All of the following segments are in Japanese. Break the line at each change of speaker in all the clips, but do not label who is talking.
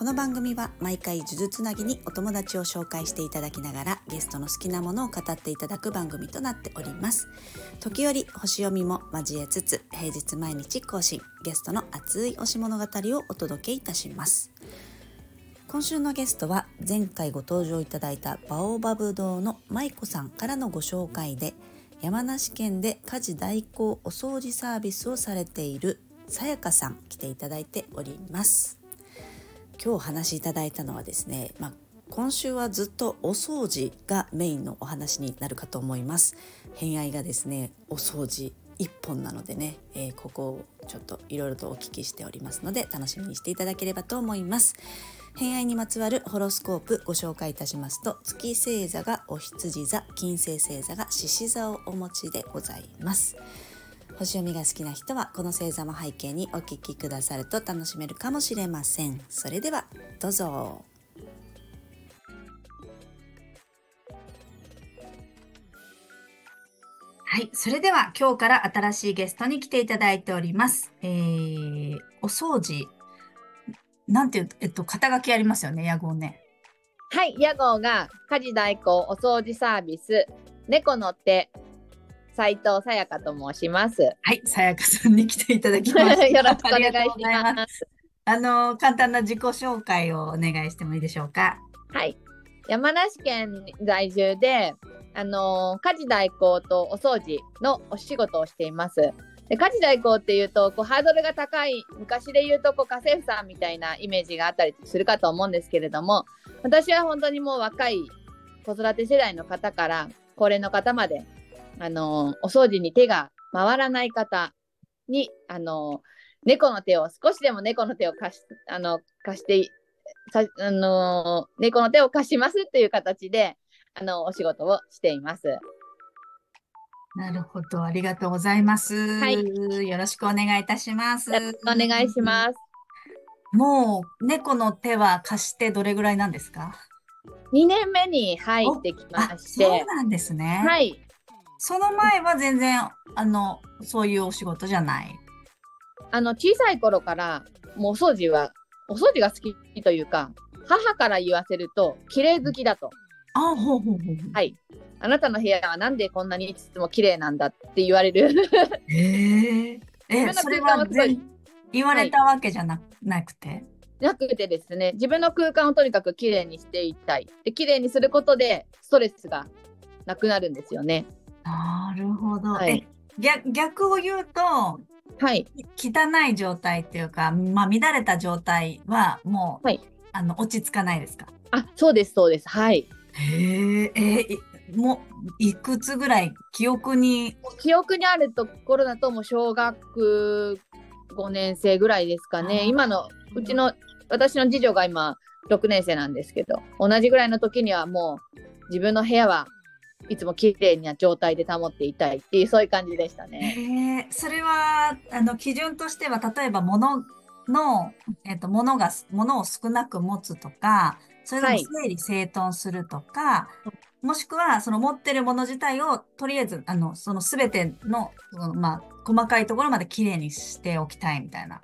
この番組は毎回呪術つなぎにお友達を紹介していただきながらゲストの好きなものを語っていただく番組となっております。時折星読みも交えつつ平日毎日更新ゲストの熱い推し物語をお届けいたします。今週のゲストは前回ご登場いただいたバオバブ堂の舞子さんからのご紹介で山梨県で家事代行お掃除サービスをされているさやかさん来ていただいております。今日お話しいただいたのはですね、まあ、今週はずっとお掃除がメインのお話になるかと思います。偏愛がですねお掃除一本なのでね、えー、ここをちょっといろいろとお聞きしておりますので楽しみにしていただければと思います。偏愛にまつわるホロスコープご紹介いたしますと月星座がお羊座金星星座が獅子座をお持ちでございます。星読みが好きな人はこの星座も背景にお聞きくださると楽しめるかもしれませんそれではどうぞはい。それでは今日から新しいゲストに来ていただいております。えー、お掃除なんていう、えっと、肩書きありますよね、屋号ね。
はい、屋号が家事代行お掃除サービス、猫の手、斉藤さやかと申します。
はい、さやかさんに来ていただきます。
よろしくお願いします。
あの、簡単な自己紹介をお願いしてもいいでしょうか？
はい、山梨県在住で、あの家事代行とお掃除のお仕事をしています。で家事代行っていうとこうハードルが高い昔で言うとこう家政婦さんみたいなイメージがあったりするかと思うんですけれども私は本当にもう若い子育て世代の方から高齢の方まで、あのお掃除に手が回らない方に、あの猫の手を少しでも猫の手を貸しあの貸してあの猫の手を貸しますっていう形であのお仕事をしています。
なるほど。ありがとうございます。はい。よろしくお願いいたします。
お願いします。
もう、猫の手は貸してどれぐらいなんですか
?2 年目に入ってきまして。
そうなんですね。
はい。
その前は全然、あの、そういうお仕事じゃない？
あの、小さい頃から、もうお掃除は、お掃除が好きというか、母から言わせると、綺麗好きだと。
あほうほうほう。
はい。あなたの部屋はなんでこんなにいつも綺麗なんだって言われる。
えー、え、それは言われたわけじゃな,、なくて？
なくてですね、自分の空間をとにかく綺麗にしていきたい。で、綺麗にすることでストレスがなくなるんですよね。
なるほど。はい、逆逆を言うと、
はい、
汚い状態っていうか、まあ、乱れた状態はもう、はい、あの落ち着かないですか？
あそうですそうです。はい。
へえー、もいくつぐらい？記憶に？
記憶にあるところだともう小学5年生ぐらいですかね。今のうちの私の次女が今6年生なんですけど同じぐらいの時にはもう自分の部屋はいつも綺麗な状態で保っていたいっていうそういう感じでした
ね。それはあの基準としては例えば物の、えーと、物が物を少なく持つとかそれとも整理整頓するとか、はいもしくは、その持ってるもの自体を、とりあえず、あの、そのすべての、そのまあ、細かいところまできれいにしておきたいみたいな。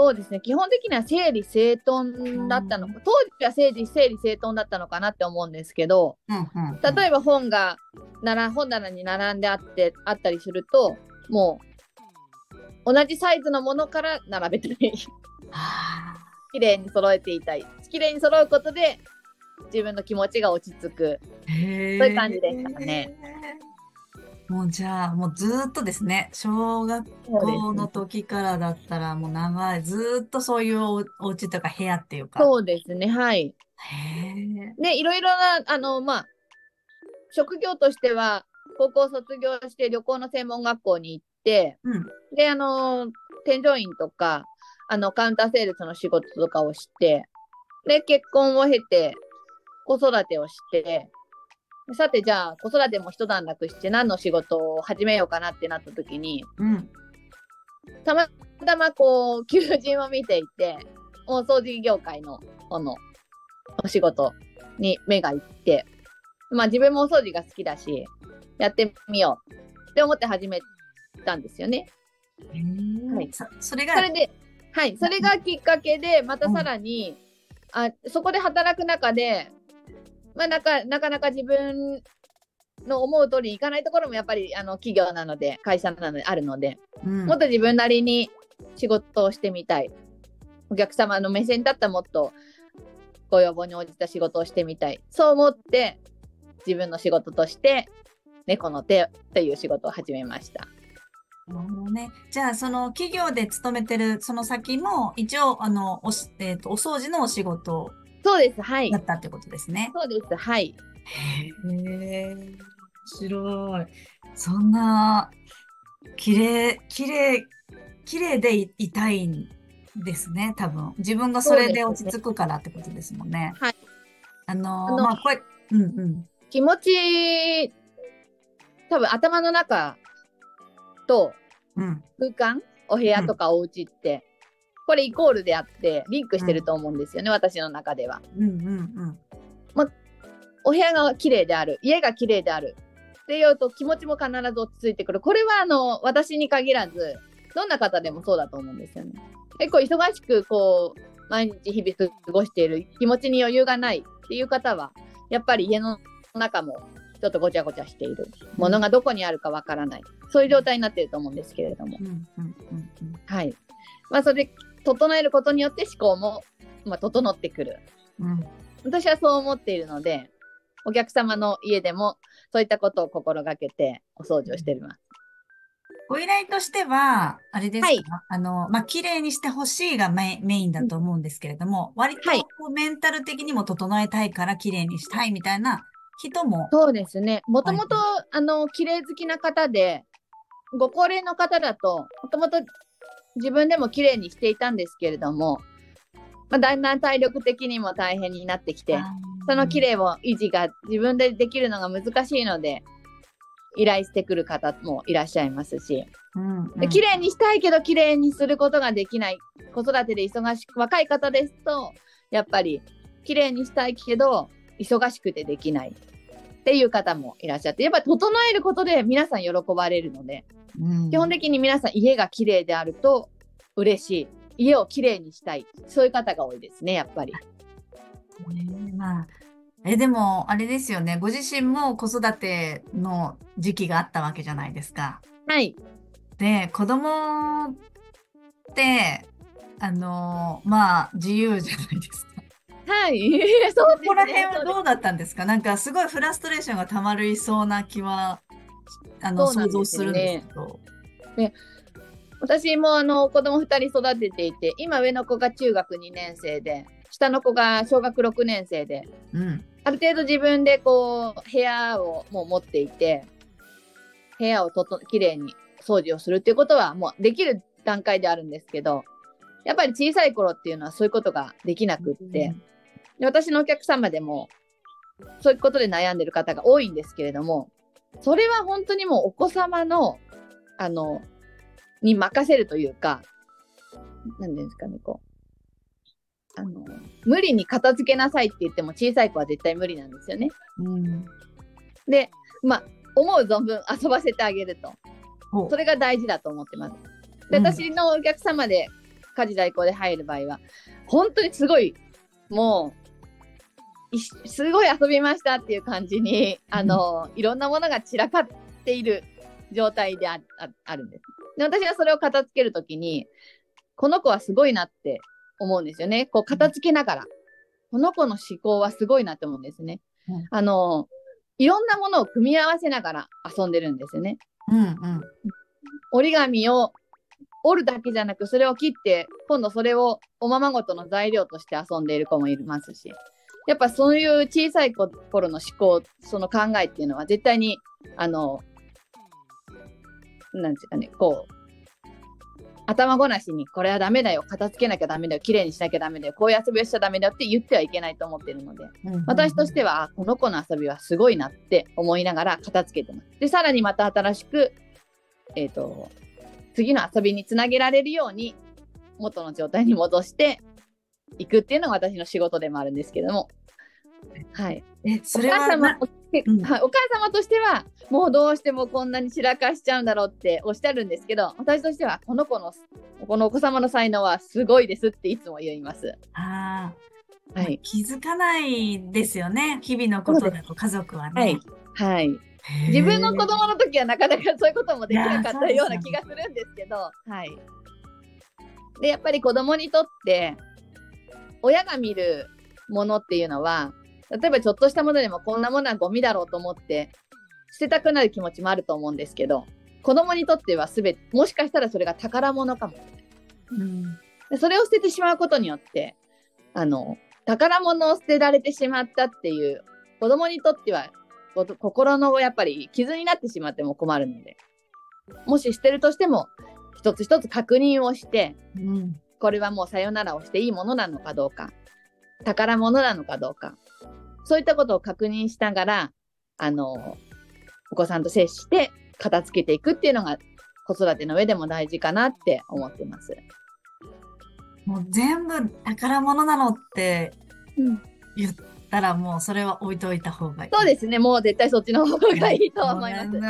そうですね。基本的には整理整頓だったのか、当時は整理整理整頓だったのかなって思うんですけど、
うんうんうん、
例えば本がなら本棚に並んであってあったりすると、もう同じサイズのものから並べたい。綺麗に揃えていたい。綺麗に揃うことで自分の気持ちが落ち着くそういう感じでしたね。
もうじゃあもうずっとですね小学校の時からだったらもう長いずっとそういうおお家とか部屋っていうか。
そうですねはい。
へ
でいろいろなあのまあ職業としては高校卒業して旅行の専門学校に行って、
うん、
であの添乗員とかあのカウンターセールスの仕事とかをしてで結婚を経て子育てをして、さてじゃあ子育ても一段落して何の仕事を始めようかなってなった時に、
うん、
たまたまこう求人を見ていてお掃除業界のこのお仕事に目がいって、まあ自分もお掃除が好きだし、やってみようって思って始めたんですよね。はい。
そそれが
それで、はい、それがきっかけで、またさらに、あそこで働く中で、まあ、なかなかなか自分の思う通りにいかないところもやっぱりあの企業なので、会社なのであるので、
うん
もっと自分なりに仕事をしてみたい。お客様の目線だったらもっとご要望に応じた仕事をしてみたい。そう思って自分の仕事として猫の手という仕事を始めました。
なるほどね。じゃあ、その企業で勤めてるその先も、一応、あの、おし、えっ、と、お掃除のお仕事
そうです。はい
だ。ったってことですね。
そうです。はい。
へえ、面白い。そんな、綺麗、綺麗、綺麗でい、いたいんですね、多分。自分がそれで落ち着くからってことですもんね。
はい。
あのー
あの
まあ、これ、うんうん。
気持ち、多分頭の中と
うん。
空間、お部屋とかお家って、これイコールであって、リンクしてると思うんですよね、私の中では。
うんうんうん。
お部屋が綺麗である、家が綺麗であるっていうと気持ちも必ず落ち着いてくる。これはあの私に限らず、どんな方でもそうだと思うんですよね。結構忙しくこう毎日日々過ごしている気持ちに余裕がないっていう方は、やっぱり家の中もちょっとごちゃごちゃしている。物がどこにあるかわからない。そういう状態になっていると思うんですけれども。
うんうんうんうん。
はい。まあそれ整えることによって思考も、まあ、整ってくる。
うん
私はそう思っているので、お客様の家でもそういったことを心がけてお掃除をしています。
ご依頼としては、あれですか、
はい
あの、まあ、綺麗にしてほしいがメメインだと思うんですけれども、割と
はい
こうメンタル的にも整えたいから綺麗にしたいみたいな人も、
そうですね。もともと
は、
あの、綺麗好きな方で、ご高齢の方だと、もともと自分でも綺麗にしていたんですけれども、まあ、だんだん体力的にも大変になってきて、その綺麗を維持が自分でできるのが難しいので、依頼してくる方もいらっしゃいますし、
うんうん。
で綺麗にしたいけど綺麗にすることができない。子育てで忙しく若い方ですとやっぱり綺麗にしたいけど忙しくてできないっていう方もいらっしゃってやっぱり整えることで皆さん喜ばれるので、
うん。
基本的に皆さん家が綺麗であると嬉しい。家を綺麗にしたい。そういう方が多いですねやっぱり。
ねまあ、え、でも、あれですよね。ご自身も子育ての時期があったわけじゃないですか。
はい。
で、子供って、あの、まあ、自由じゃないですか。
はい。そうです
ここら辺
ね。
はどうだったんですか？なんか、すごいフラストレーションがたまりそうな気は、あの、
そうなん
想像するんですけど。
私もあの子供2人育てていて今上の子が中学2年生で下の子が小学6年生で
うん。
ある程度自分でこう部屋をもう持っていて部屋をとときれいに掃除をするっていうことはもうできる段階であるんですけどやっぱり小さい頃っていうのはそういうことができなくって、で私のお客様でもそういうことで悩んでる方が多いんですけれどもそれは本当にもうお子様のあのに任せるというか何ていうんですかねこうあの無理に片付けなさいって言っても小さい子は絶対無理なんですよね。
うん。
でまあ思う存分遊ばせてあげるとそれが大事だと思ってます。で
うん
私のお客様で家事代行で入る場合は本当にすごいもうすごい遊びましたっていう感じにあのいろんなものが散らかっている状態であるんです。で私はそれを片付けるときにこの子はすごいなって思うんですよね。こう片付けながら。この子の思考はすごいなって思うんですね。
うん
あのいろんなものを組み合わせながら遊んでるんですよね。
うんうん。
折り紙を折るだけじゃなくそれを切って今度それをおままごとの材料として遊んでいる子もいますしやっぱそういう小さい子頃の思考その考えっていうのは絶対にあのなんていうかねこう頭ごなしにこれはダメだよ片付けなきゃダメだよ綺麗にしなきゃダメだよこういう遊びをしちゃダメだよって言ってはいけないと思ってるので
うん
私としてはあこの子の遊びはすごいなって思いながら片付けてます。でさらにまた新しく、えー、と次の遊びにつなげられるように元の状態に戻していくっていうのが私の仕事でもあるんですけども。はい、
え、そ
お
れは
母様
な、うん。
はい、お母様としてはもうどうしてもこんなに散らかしちゃうんだろうっておっしゃるんですけど私としてはこの子のこのお子様の才能はすごいですっていつも言います。
あー。
はい、
気づかないですよね。日々のことだと家族はね。
はい。はい、自分の子供の時はなかなかそういうこともできなかったような気がするんですけど、はい。でやっぱり子供にとって親が見るものっていうのは例えばちょっとしたものでもこんなものはゴミだろうと思って捨てたくなる気持ちもあると思うんですけど子供にとっては全てもしかしたらそれが宝物かも。
うん。
でそれを捨ててしまうことによってあの宝物を捨てられてしまったっていう子供にとってはこ心のやっぱり傷になってしまっても困るのでもし捨てるとしても一つ一つ確認をして
うん。
これはもうさよならをしていいものなのかどうか宝物なのかどうかそういったことを確認しながらあのお子さんと接して片付けていくっていうのが子育ての上でも大事かなって思ってます。
もう全部宝物なのって
うん
言ったらもうそれは置いといた方がいい。
そうですね、もう絶対そっちの方がいいと思います。でも、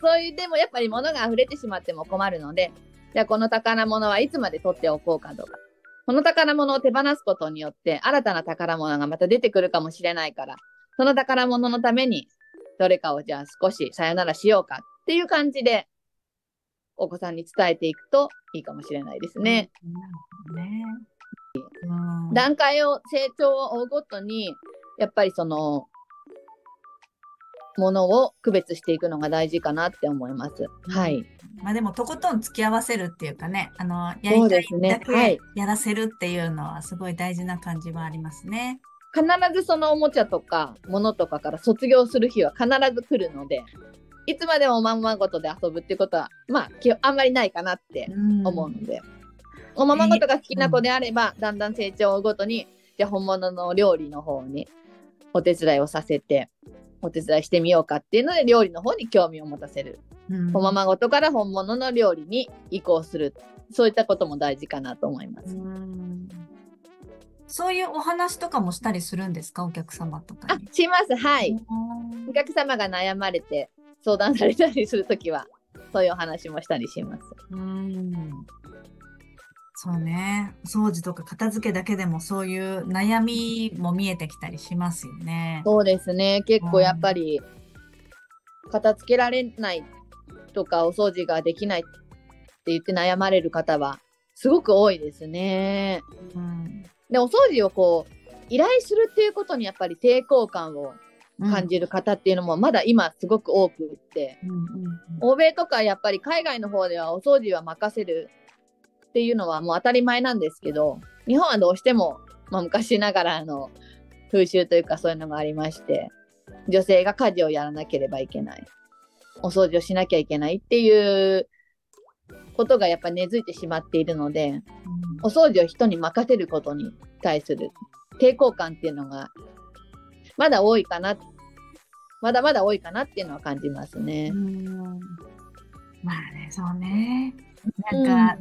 そういう、でもやっぱり物が溢れてしまっても困るので、じゃあこの宝物はいつまで取っておこうかとか、この宝物を手放すことによって、新たな宝物がまた出てくるかもしれないから、その宝物のために、どれかをじゃあ少しさよならしようかっていう感じで、お子さんに伝えていくといいかもしれないですね。。
なるほどね。
段階を、成長を追うごとに、やっぱりその、ものを区別していくのが大事かなって思います。はい。
まあでもとことん付き合わせるっていうかね、あの、やりたい
そうですね
だ
はい
けやらせるっていうのはすごい大事な感じはありますね。
必ずそのおもちゃとか物とかから卒業する日は必ず来るので、いつまでもおままごとで遊ぶってことは、まあ、きあんまりないかなって思うので、おままごとが好きな子であれば、だんだん成長をごとに、じゃあ本物の料理の方にお手伝いをさせて、お手伝いしてみようかっていうので、料理の方に興味を持たせる。
うん
おままごとから本物の料理に移行する。そういったことも大事かなと思いま
う
す。
んそういうお話とかもしたりするんですか？お客様とか
します。はい。
うん
お客様が悩まれて相談されたりするときは、そういうお話もしたりします。
うんそうね。お掃除とか片付けだけでもそういう悩みも見えてきたりしますよね。
そうですね。結構やっぱり、片付けられないとか、お掃除ができないって言って悩まれる方は、すごく多いですね。
うん
で、お掃除をこう、依頼するっていうことにやっぱり抵抗感を感じる方っていうのもまだ今すごく多くって、
うんうんうん
欧米とかやっぱり海外の方ではお掃除は任せるっていうのはもう当たり前なんですけど日本はどうしても、まあ、昔ながらの風習というかそういうのがありまして女性が家事をやらなければいけないお掃除をしなきゃいけないっていうことがやっぱ根付いてしまっているのでお掃除を人に任せることに対する抵抗感っていうのがまだ多いかなまだまだ多いかなっていうのは感じますね。
うんまあね、そうね。なんか、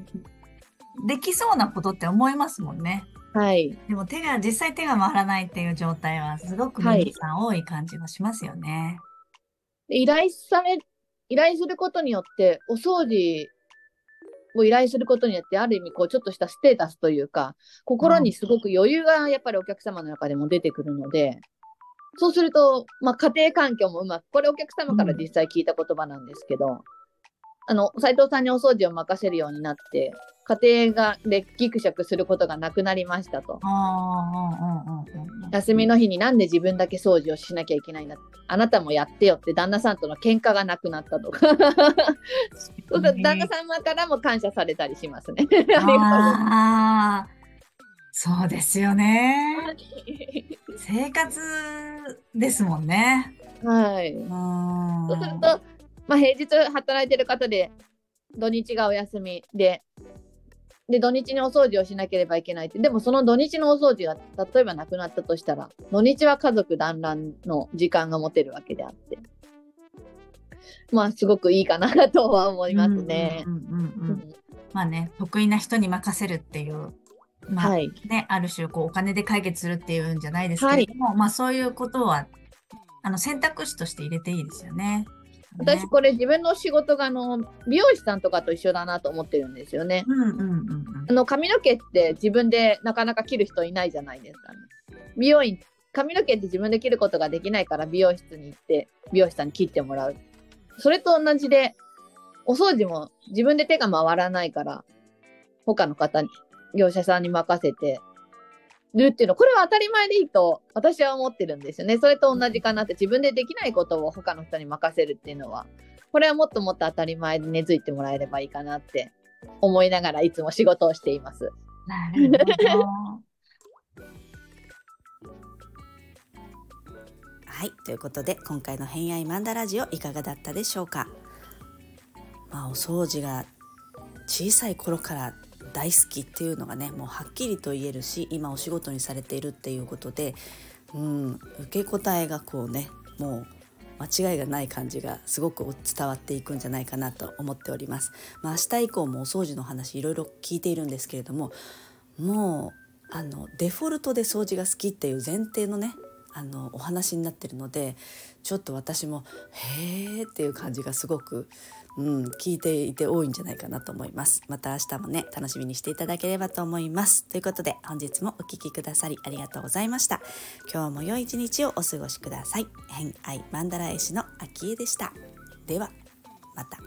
できそうなことって思いますもんね。
はい。
でも手が、実際手が回らないっていう状態はすごく皆さん多い感じがしますよね。
で依頼され、依頼することによって、お掃除を依頼することによって、ある意味、こう、ちょっとしたステータスというか、心にすごく余裕がやっぱりお客様の中でも出てくるので、そうすると、まあ、家庭環境もうまく、これお客様から実際聞いた言葉なんですけど、あの、斉藤さんにお掃除を任せるようになって、家庭がでギクシャクすることがなくなりましたと。
ああ、うんうんうんうん。
休みの日になんで自分だけ掃除をしなきゃいけないんだあなたもやってよって旦那さんとの喧嘩がなくなったとか 旦那様からも感謝されたりしますね。あ
そうですよね。
す
生活ですもんね。
はい。
うん。
そうすると、まあ、平日働いてる方で土日がお休みでで土日にお掃除をしなければいけないってでもその土日のお掃除が例えばなくなったとしたら土日は家族団らんの時間が持てるわけであってまあすごくいいかなとは思いますね。
まあね、得意な人に任せるっていうまあ
はい。
ね、ある種こうお金で解決するっていうんじゃないですけれども、まあそういうことはあの選択肢として入れていいですよね。
私
ね
これ自分の仕事があの美容師さんとかと一緒だなと思ってるんですよね。
うんうんうんうん
あの髪の毛って自分でなかなか切る人いないじゃないですか、ね。美容院髪の毛って自分で切ることができないから美容室に行って美容師さんに切ってもらう。それと同じでお掃除も自分で手が回らないから他の方に業者さんに任せてるっていうのこれは当たり前でいいと私は思ってるんですよね。それと同じかなって自分でできないことを他の人に任せるっていうのはこれはもっともっと当たり前で根付いてもらえればいいかなって思いながらいつも仕事をしています。
なるほど。
はいということで今回の「偏愛マンダラジオ」いかがだったでしょうか？まあお掃除が小さい頃から大好きっていうのがねもうはっきりと言えるし今お仕事にされているっていうことで、うん、受け答えがこうねもう間違いがない感じがすごく伝わっていくんじゃないかなと思っております。まあ、明日以降もお掃除の話いろいろ聞いているんですけれどももうあのデフォルトで掃除が好きっていう前提のねあのお話になってるのでちょっと私も「へーっていう感じがすごく、うん、聞いていて多いんじゃないかなと思います。また明日もね、楽しみにしていただければと思います。ということで、本日もお聴きくださりありがとうございました。今日も良い一日をお過ごしください。偏愛マンダラ絵師の秋江でした。では、また。